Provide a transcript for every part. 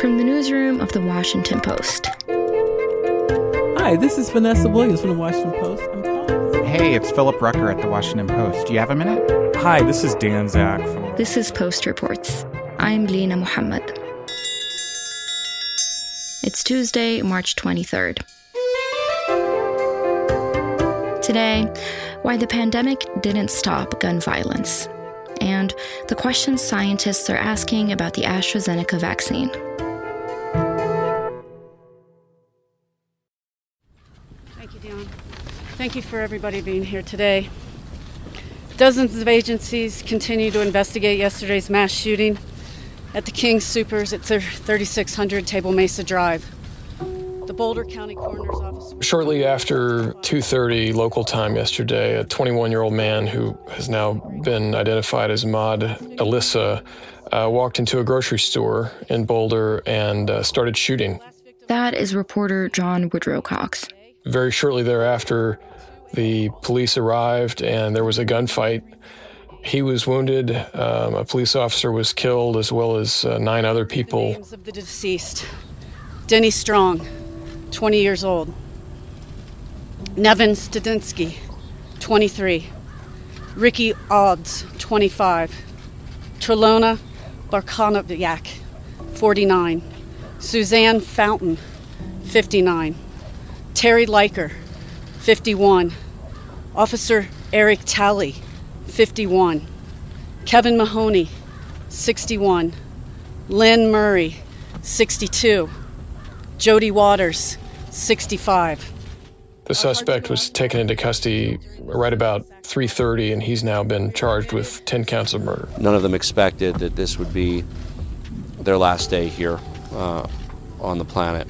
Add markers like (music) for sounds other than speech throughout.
From the newsroom of the Washington Post. Hi, this is Vanessa Williams from the Washington Post. Hey, it's Philip Rucker at the Washington Post. Do you have a minute? Hi, this is Dan Zak from. This is Post Reports. I'm Lena Muhammad. It's Tuesday, March 23rd. Today, why the pandemic didn't stop gun violence, and the questions scientists are asking about the AstraZeneca vaccine. Thank you for everybody being here today. Dozens of agencies continue to investigate yesterday's mass shooting at the King Soopers at 3600 Table Mesa Drive. The Boulder County Coroner's Office. Shortly after 2:30 local time yesterday, a 21-year-old man who has now been identified as Ahmad Alissa uh, walked into a grocery store in Boulder and uh, started shooting. That is reporter John Woodrow Cox. Very shortly thereafter, the police arrived and there was a gunfight. He was wounded. Um, a police officer was killed, as well as uh, nine other people. Names of the deceased Denny Stong, 20 years old. Nevin Studinsky, 23. Rikki Olds, 25. Tralona Bartkowiak, 49. Suzanne Fountain, 59. Teri Leiker, 51. Officer Eric Talley, 51. Kevin Mahoney, 61. Lynn Murray, 62. Jody Waters, 65. The suspect was taken into custody right about 3:30, and he's now been charged with 10 counts of murder. None of them expected that this would be their last day here uh, on the planet.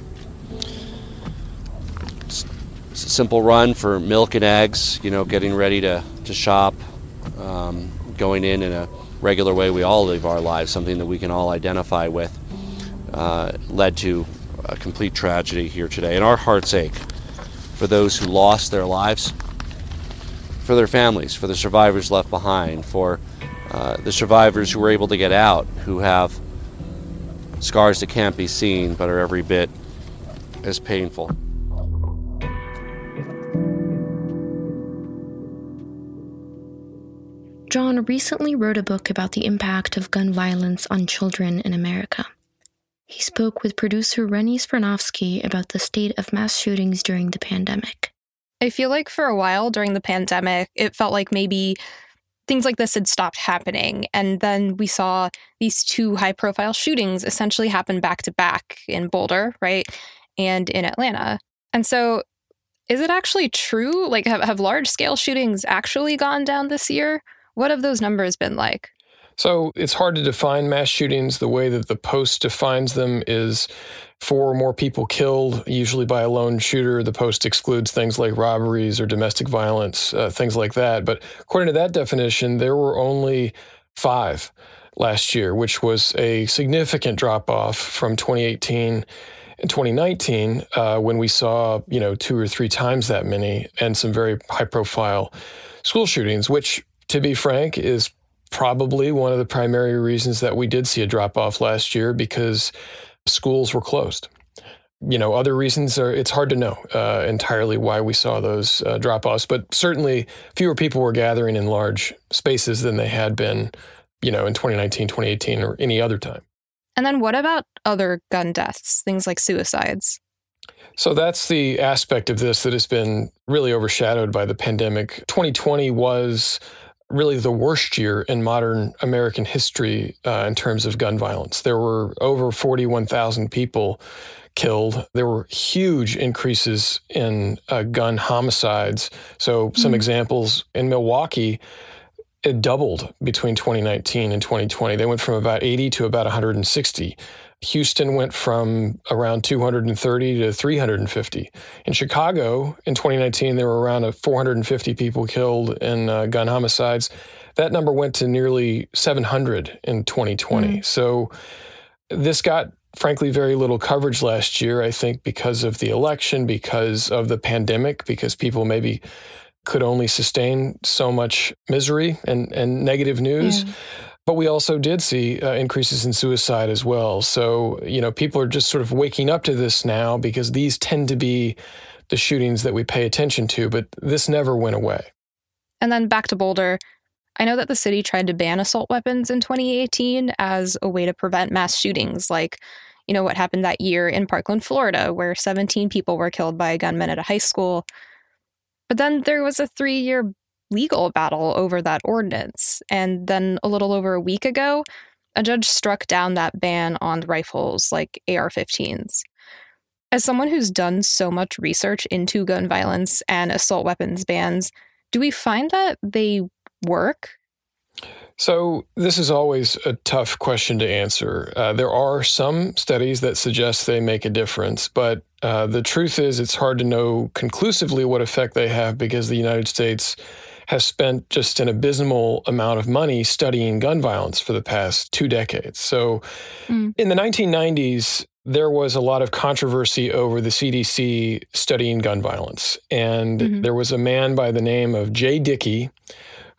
Simple run for milk and eggs, you know, getting ready to, to shop, um, going in in a regular way we all live our lives, something that we can all identify with, uh, led to a complete tragedy here today. And our hearts ache for those who lost their lives, for their families, for the survivors left behind, for uh, the survivors who were able to get out, who have scars that can't be seen but are every bit as painful. John recently wrote a book about the impact of gun violence on children in America. He spoke with producer Rennie Svirnovskiy about the state of mass shootings during the pandemic. I feel like for a while during the pandemic, it felt like maybe things like this had stopped happening. And then we saw these two high profile shootings essentially happen back to back in Boulder, right? And in Atlanta. And so is it actually true? Like, have, have large scale shootings actually gone down this year? What have those numbers been like? So it's hard to define mass shootings. The way that the Post defines them is four or more people killed, usually by a lone shooter. The Post excludes things like robberies or domestic violence, uh, things like that. But according to that definition, there were only five last year, which was a significant drop off from 2018 and 2019 uh, when we saw you know two or three times that many and some very high profile school shootings, which to be frank, is probably one of the primary reasons that we did see a drop off last year because schools were closed. You know, other reasons are it's hard to know uh, entirely why we saw those uh, drop offs, but certainly fewer people were gathering in large spaces than they had been, you know, in 2019, 2018, or any other time. And then what about other gun deaths, things like suicides? So that's the aspect of this that has been really overshadowed by the pandemic. 2020 was really the worst year in modern American history uh, in terms of gun violence. There were over 41,000 people killed. There were huge increases in uh, gun homicides. So, some mm examples in Milwaukee, it doubled between 2019 and 2020. They went from about 80 to about 160. Houston went from around 230 to 350. In Chicago in 2019, there were around 450 people killed in uh, gun homicides. That number went to nearly 700 in 2020. Mm. So this got frankly very little coverage last year, I think, because of the election, because of the pandemic, because people maybe could only sustain so much misery and, and negative news. Yeah. But we also did see uh, increases in suicide as well. So, you know, people are just sort of waking up to this now because these tend to be the shootings that we pay attention to, but this never went away. And then back to Boulder. I know that the city tried to ban assault weapons in 2018 as a way to prevent mass shootings, like, you know, what happened that year in Parkland, Florida, where 17 people were killed by a gunman at a high school. But then there was a three year legal battle over that ordinance. And then a little over a week ago, a judge struck down that ban on rifles like AR 15s. As someone who's done so much research into gun violence and assault weapons bans, do we find that they work? So, this is always a tough question to answer. Uh, there are some studies that suggest they make a difference, but uh, the truth is it's hard to know conclusively what effect they have because the United States has spent just an abysmal amount of money studying gun violence for the past two decades. So, mm. in the 1990s, there was a lot of controversy over the CDC studying gun violence. And mm-hmm. there was a man by the name of Jay Dickey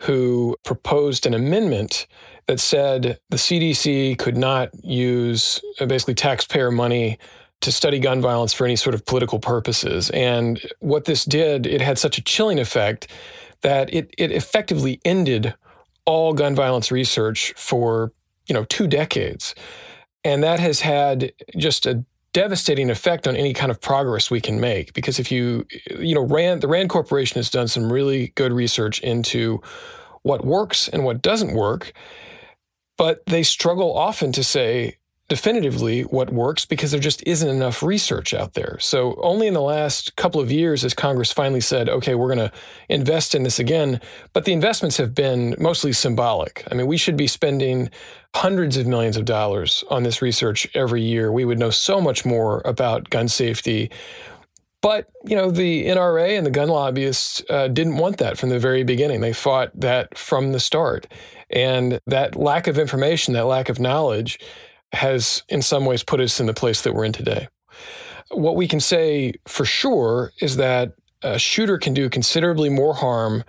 who proposed an amendment that said the CDC could not use uh, basically taxpayer money to study gun violence for any sort of political purposes. And what this did, it had such a chilling effect that it, it effectively ended all gun violence research for you know two decades. And that has had just a devastating effect on any kind of progress we can make. Because if you you know rand the rand corporation has done some really good research into what works and what doesn't work. But they struggle often to say definitively what works because there just isn't enough research out there. So, only in the last couple of years has Congress finally said, okay, we're going to invest in this again. But the investments have been mostly symbolic. I mean, we should be spending hundreds of millions of dollars on this research every year. We would know so much more about gun safety. But you know the NRA and the gun lobbyists uh, didn't want that from the very beginning. They fought that from the start, and that lack of information, that lack of knowledge, has in some ways put us in the place that we're in today. What we can say for sure is that a shooter can do considerably more harm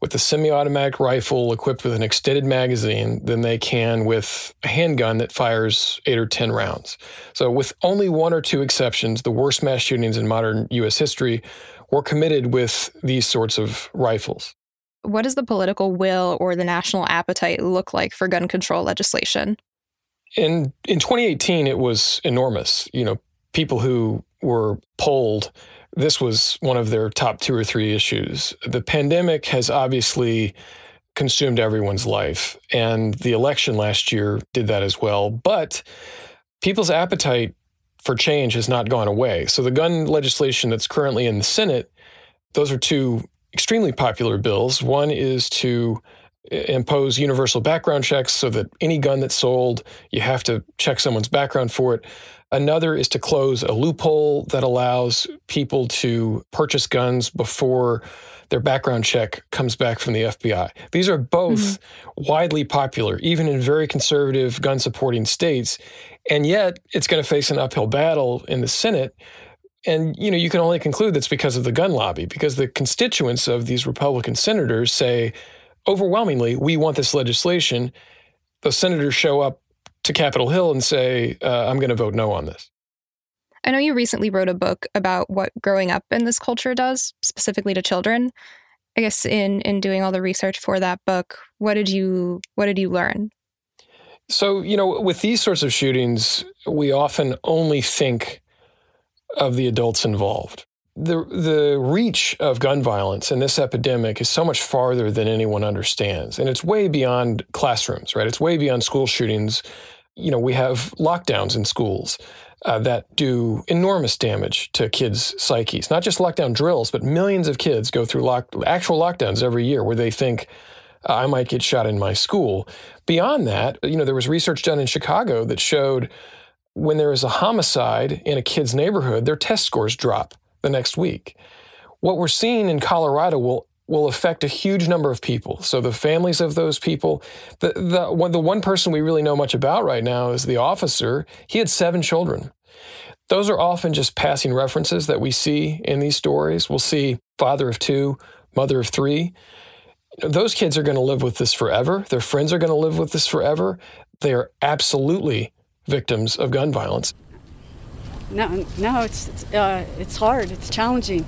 with a semi automatic rifle equipped with an extended magazine than they can with a handgun that fires eight or 10 rounds. So, with only one or two exceptions, the worst mass shootings in modern U.S. history were committed with these sorts of rifles. What does the political will or the national appetite look like for gun control legislation? In in 2018 it was enormous. You know people who were polled this was one of their top two or three issues. The pandemic has obviously consumed everyone's life and the election last year did that as well but people's appetite for change has not gone away. So the gun legislation that's currently in the senate those are two extremely popular bills. One is to impose universal background checks so that any gun that's sold, you have to check someone's background for it. Another is to close a loophole that allows people to purchase guns before their background check comes back from the FBI. These are both mm-hmm. widely popular, even in very conservative gun supporting states. And yet it's going to face an uphill battle in the Senate. And you know, you can only conclude that's because of the gun lobby, because the constituents of these Republican senators say, overwhelmingly, we want this legislation. The senators show up to Capitol Hill and say, uh, I'm going to vote no on this. I know you recently wrote a book about what growing up in this culture does, specifically to children. I guess in in doing all the research for that book, what did you what did you learn? So, you know, with these sorts of shootings, we often only think of the adults involved the the reach of gun violence in this epidemic is so much farther than anyone understands, and it's way beyond classrooms. Right? It's way beyond school shootings. You know, we have lockdowns in schools. Uh, that do enormous damage to kids' psyches. Not just lockdown drills, but millions of kids go through lock, actual lockdowns every year where they think I might get shot in my school. Beyond that, you know, there was research done in Chicago that showed when there is a homicide in a kid's neighborhood, their test scores drop the next week. What we're seeing in Colorado will will affect a huge number of people. So the families of those people, the the one, the one person we really know much about right now is the officer. He had seven children. Those are often just passing references that we see in these stories. We'll see father of two, mother of three. Those kids are going to live with this forever. Their friends are going to live with this forever. They are absolutely victims of gun violence. No, no, it's it's, uh, it's hard. It's challenging.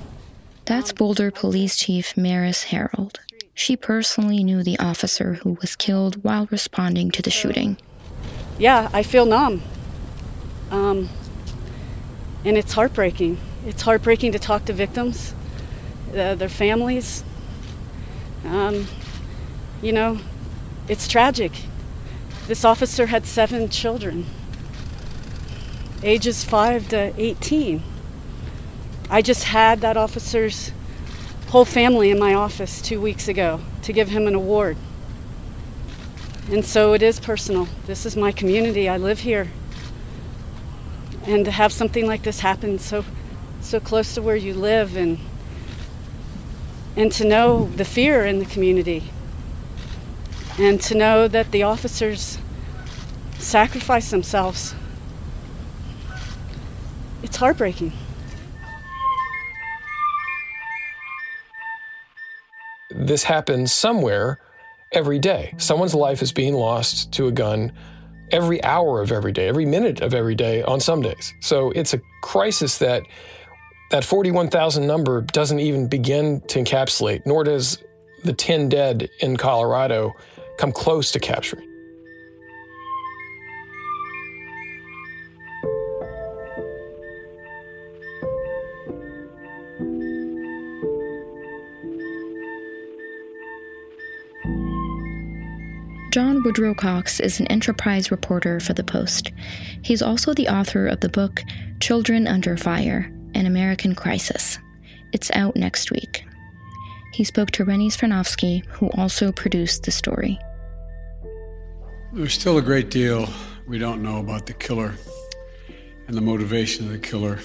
That's Boulder Police Chief Maris Herold. She personally knew the officer who was killed while responding to the shooting. Yeah, I feel numb. Um, and it's heartbreaking. It's heartbreaking to talk to victims, uh, their families. Um, you know, it's tragic. This officer had seven children, ages 5 to 18. I just had that officer's whole family in my office two weeks ago to give him an award. And so it is personal. This is my community. I live here and to have something like this happen so so close to where you live and and to know the fear in the community and to know that the officers sacrifice themselves it's heartbreaking this happens somewhere every day someone's life is being lost to a gun every hour of every day, every minute of every day on some days. So it's a crisis that that 41,000 number doesn't even begin to encapsulate, nor does the 10 dead in Colorado come close to capturing. Woodrow Cox is an enterprise reporter for The Post. He's also the author of the book Children Under Fire An American Crisis. It's out next week. He spoke to Rennie Svirnovskiy, who also produced the story. There's still a great deal we don't know about the killer and the motivation of the killer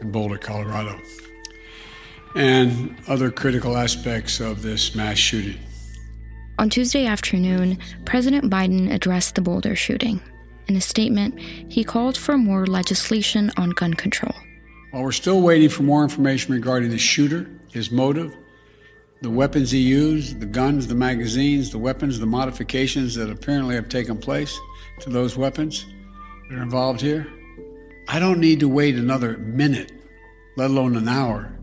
in Boulder, Colorado, and other critical aspects of this mass shooting. On Tuesday afternoon, President Biden addressed the Boulder shooting. In a statement, he called for more legislation on gun control. While we're still waiting for more information regarding the shooter, his motive, the weapons he used, the guns, the magazines, the weapons, the modifications that apparently have taken place to those weapons that are involved here, I don't need to wait another minute, let alone an hour,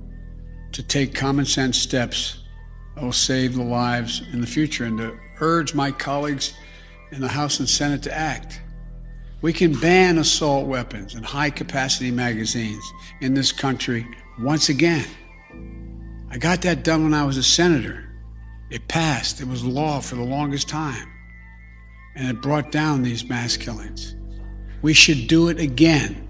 to take common sense steps will save the lives in the future and to urge my colleagues in the House and Senate to act. We can ban assault weapons and high capacity magazines in this country once again. I got that done when I was a senator. It passed, it was law for the longest time, and it brought down these mass killings. We should do it again.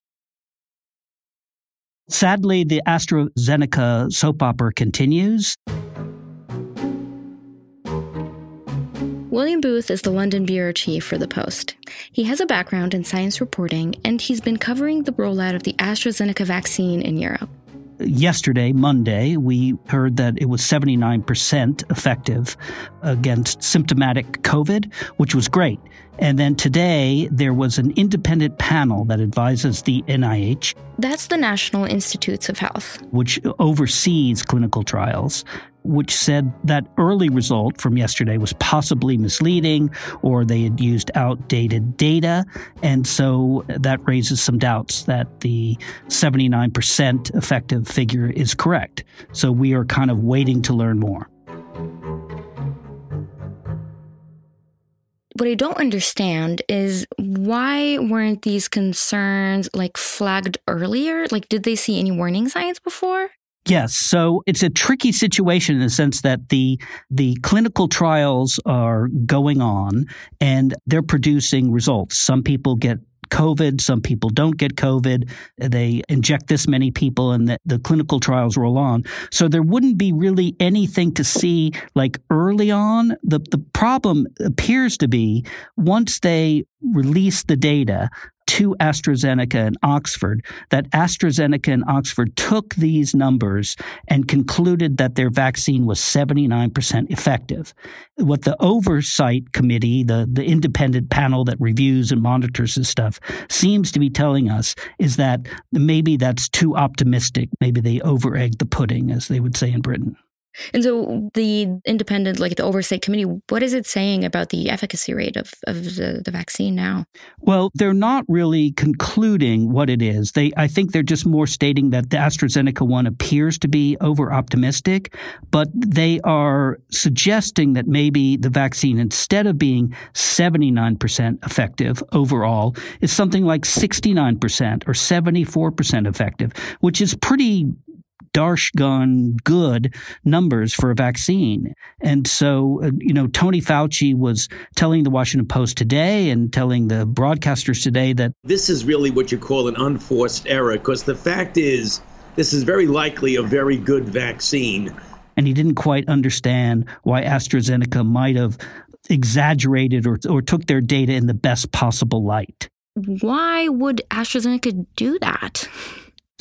Sadly, the AstraZeneca soap opera continues. William Booth is the London bureau chief for The Post. He has a background in science reporting, and he's been covering the rollout of the AstraZeneca vaccine in Europe. Yesterday, Monday, we heard that it was 79% effective against symptomatic COVID, which was great. And then today, there was an independent panel that advises the NIH. That's the National Institutes of Health, which oversees clinical trials which said that early result from yesterday was possibly misleading or they had used outdated data. And so that raises some doubts that the 79% effective figure is correct. So we are kind of waiting to learn more. What I don't understand is why weren't these concerns like flagged earlier? Like, did they see any warning signs before? Yes, so it's a tricky situation in the sense that the the clinical trials are going on and they're producing results. Some people get COVID, some people don't get COVID. They inject this many people and the, the clinical trials roll on. So there wouldn't be really anything to see like early on. The the problem appears to be once they release the data, to AstraZeneca and Oxford that AstraZeneca and Oxford took these numbers and concluded that their vaccine was 79% effective. What the oversight committee, the, the independent panel that reviews and monitors this stuff, seems to be telling us is that maybe that's too optimistic. Maybe they over egged the pudding, as they would say in Britain. And so the independent, like the oversight committee, what is it saying about the efficacy rate of, of the, the vaccine now? Well, they're not really concluding what it is. They I think they're just more stating that the AstraZeneca one appears to be over optimistic, but they are suggesting that maybe the vaccine, instead of being 79% effective overall, is something like 69% or 74% effective, which is pretty darsh gone good numbers for a vaccine. And so, uh, you know, Tony Fauci was telling the Washington Post today and telling the broadcasters today that this is really what you call an unforced error because the fact is, this is very likely a very good vaccine. And he didn't quite understand why AstraZeneca might have exaggerated or, or took their data in the best possible light. Why would AstraZeneca do that?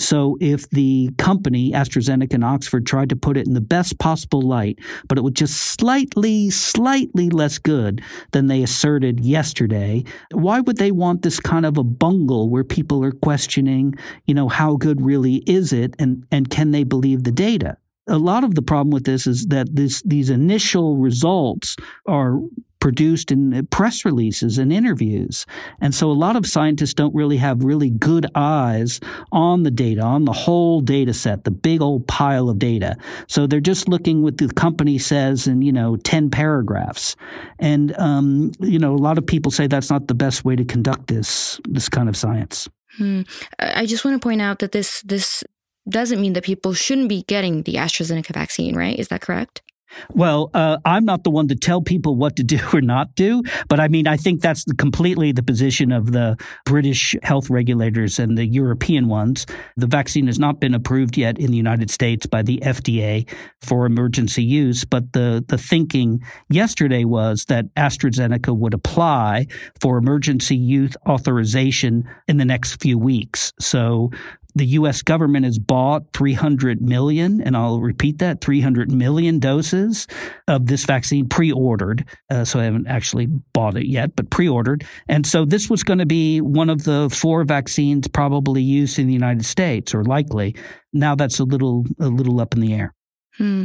So if the company, AstraZeneca and Oxford, tried to put it in the best possible light, but it was just slightly, slightly less good than they asserted yesterday, why would they want this kind of a bungle where people are questioning, you know, how good really is it and, and can they believe the data? a lot of the problem with this is that this these initial results are produced in press releases and interviews. And so a lot of scientists don't really have really good eyes on the data, on the whole data set, the big old pile of data. So they're just looking what the company says in, you know, 10 paragraphs. And, um, you know, a lot of people say that's not the best way to conduct this, this kind of science. Hmm. I just want to point out that this, this doesn't mean that people shouldn't be getting the AstraZeneca vaccine, right? Is that correct? Well, uh, I'm not the one to tell people what to do (laughs) or not do, but I mean, I think that's completely the position of the British health regulators and the European ones. The vaccine has not been approved yet in the United States by the FDA for emergency use, but the, the thinking yesterday was that AstraZeneca would apply for emergency use authorization in the next few weeks. So the U.S. government has bought 300 million, and I'll repeat that 300 million doses of this vaccine pre ordered. Uh, so I haven't actually bought it yet, but pre ordered. And so this was going to be one of the four vaccines probably used in the United States, or likely. Now that's a little, a little up in the air. Hmm.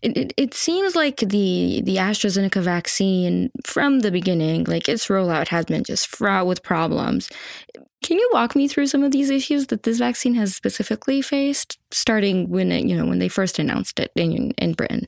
It, it, it seems like the the AstraZeneca vaccine from the beginning, like its rollout has been just fraught with problems. Can you walk me through some of these issues that this vaccine has specifically faced, starting when it, you know when they first announced it in in Britain?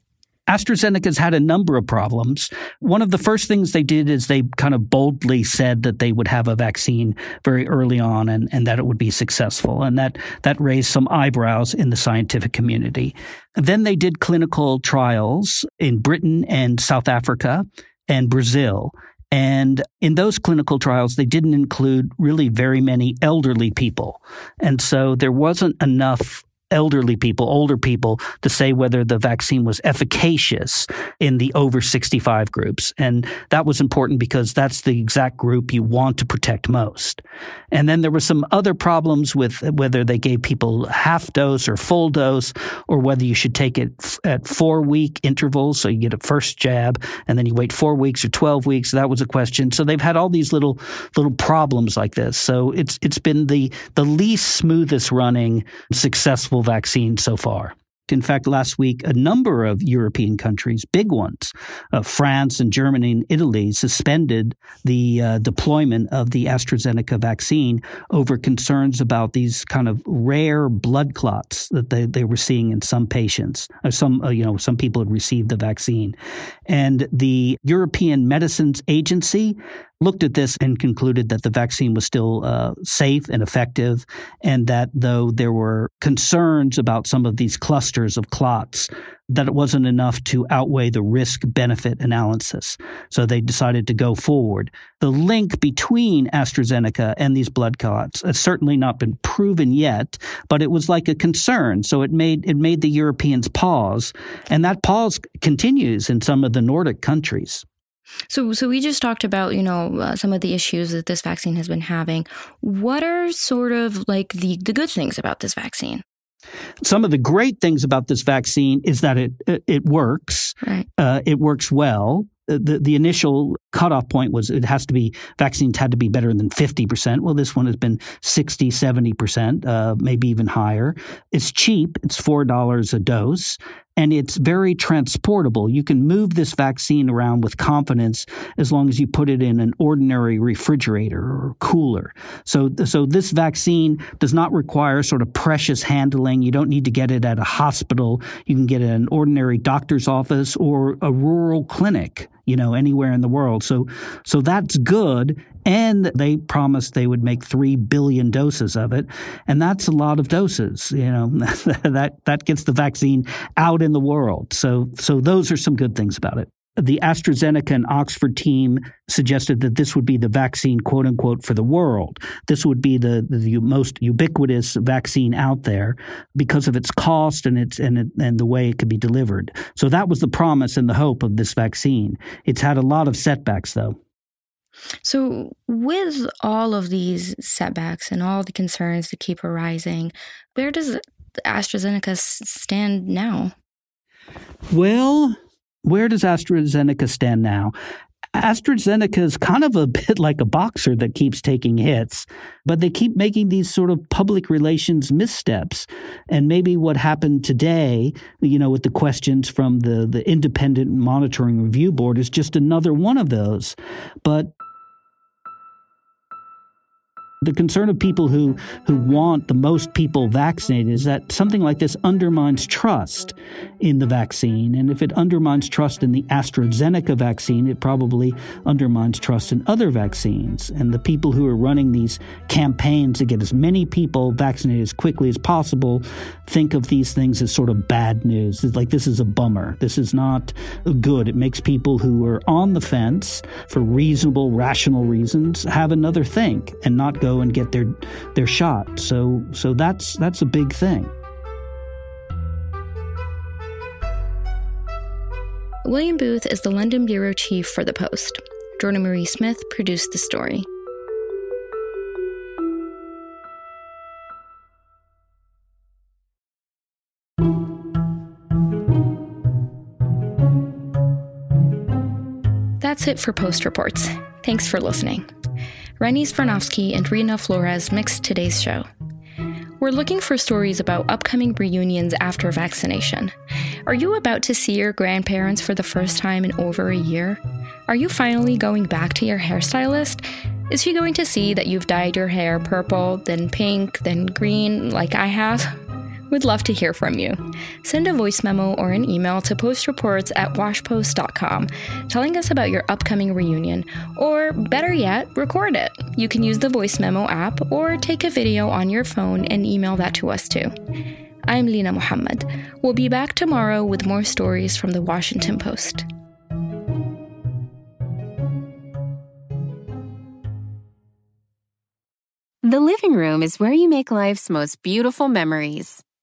AstraZeneca's had a number of problems. One of the first things they did is they kind of boldly said that they would have a vaccine very early on and, and that it would be successful. And that, that raised some eyebrows in the scientific community. Then they did clinical trials in Britain and South Africa and Brazil. And in those clinical trials, they didn't include really very many elderly people. And so there wasn't enough elderly people, older people, to say whether the vaccine was efficacious in the over 65 groups. And that was important because that's the exact group you want to protect most. And then there were some other problems with whether they gave people half dose or full dose, or whether you should take it at four week intervals. So you get a first jab and then you wait four weeks or 12 weeks. That was a question. So they've had all these little, little problems like this. So it's, it's been the, the least smoothest running successful vaccine so far. In fact, last week, a number of European countries, big ones, uh, France and Germany and Italy, suspended the uh, deployment of the AstraZeneca vaccine over concerns about these kind of rare blood clots that they, they were seeing in some patients. Uh, some, uh, you know, some people had received the vaccine. And the European Medicines Agency looked at this and concluded that the vaccine was still uh, safe and effective, and that though there were concerns about some of these clusters of clots, that it wasn't enough to outweigh the risk benefit analysis. So they decided to go forward. The link between AstraZeneca and these blood clots has certainly not been proven yet, but it was like a concern. So it made it made the Europeans pause, and that pause continues in some of the Nordic countries. So, so we just talked about, you know, uh, some of the issues that this vaccine has been having. What are sort of like the the good things about this vaccine? Some of the great things about this vaccine is that it it works. Right. Uh, it works well. The, the initial cutoff point was it has to be vaccines had to be better than 50%. Well, this one has been 60, 70%, uh, maybe even higher. It's cheap. It's $4 a dose and it's very transportable. You can move this vaccine around with confidence as long as you put it in an ordinary refrigerator or cooler. So, so this vaccine does not require sort of precious handling. You don't need to get it at a hospital. You can get it at an ordinary doctor's office or a rural clinic you know, anywhere in the world. So, so that's good. And they promised they would make 3 billion doses of it. And that's a lot of doses. You know, (laughs) that, that gets the vaccine out in the world. So, so those are some good things about it the AstraZeneca and Oxford team suggested that this would be the vaccine, quote unquote, for the world. This would be the, the most ubiquitous vaccine out there because of its cost and its and, and the way it could be delivered. So that was the promise and the hope of this vaccine. It's had a lot of setbacks, though. So, with all of these setbacks and all the concerns that keep arising, where does AstraZeneca stand now? Well, where does AstraZeneca stand now? AstraZeneca is kind of a (laughs) bit like a boxer that keeps taking hits, but they keep making these sort of public relations missteps. And maybe what happened today, you know, with the questions from the, the independent monitoring review board is just another one of those. But the concern of people who, who want the most people vaccinated is that something like this undermines trust in the vaccine. And if it undermines trust in the AstraZeneca vaccine, it probably undermines trust in other vaccines. And the people who are running these campaigns to get as many people vaccinated as quickly as possible think of these things as sort of bad news. It's like this is a bummer. This is not good. It makes people who are on the fence for reasonable, rational reasons have another think and not go and get their their shot. So so that's that's a big thing. William Booth is the London bureau chief for the Post. Jordan Marie Smith produced the story. That's it for Post Reports. Thanks for listening. Rennie Svirnovskiy and Rena Flores mixed today's show. We're looking for stories about upcoming reunions after vaccination. Are you about to see your grandparents for the first time in over a year? Are you finally going back to your hairstylist? Is she going to see that you've dyed your hair purple, then pink, then green, like I have? We'd love to hear from you. Send a voice memo or an email to postreports at washpost.com telling us about your upcoming reunion, or better yet, record it. You can use the voice memo app or take a video on your phone and email that to us too. I'm Lina Mohammed. We'll be back tomorrow with more stories from the Washington Post. The living room is where you make life's most beautiful memories.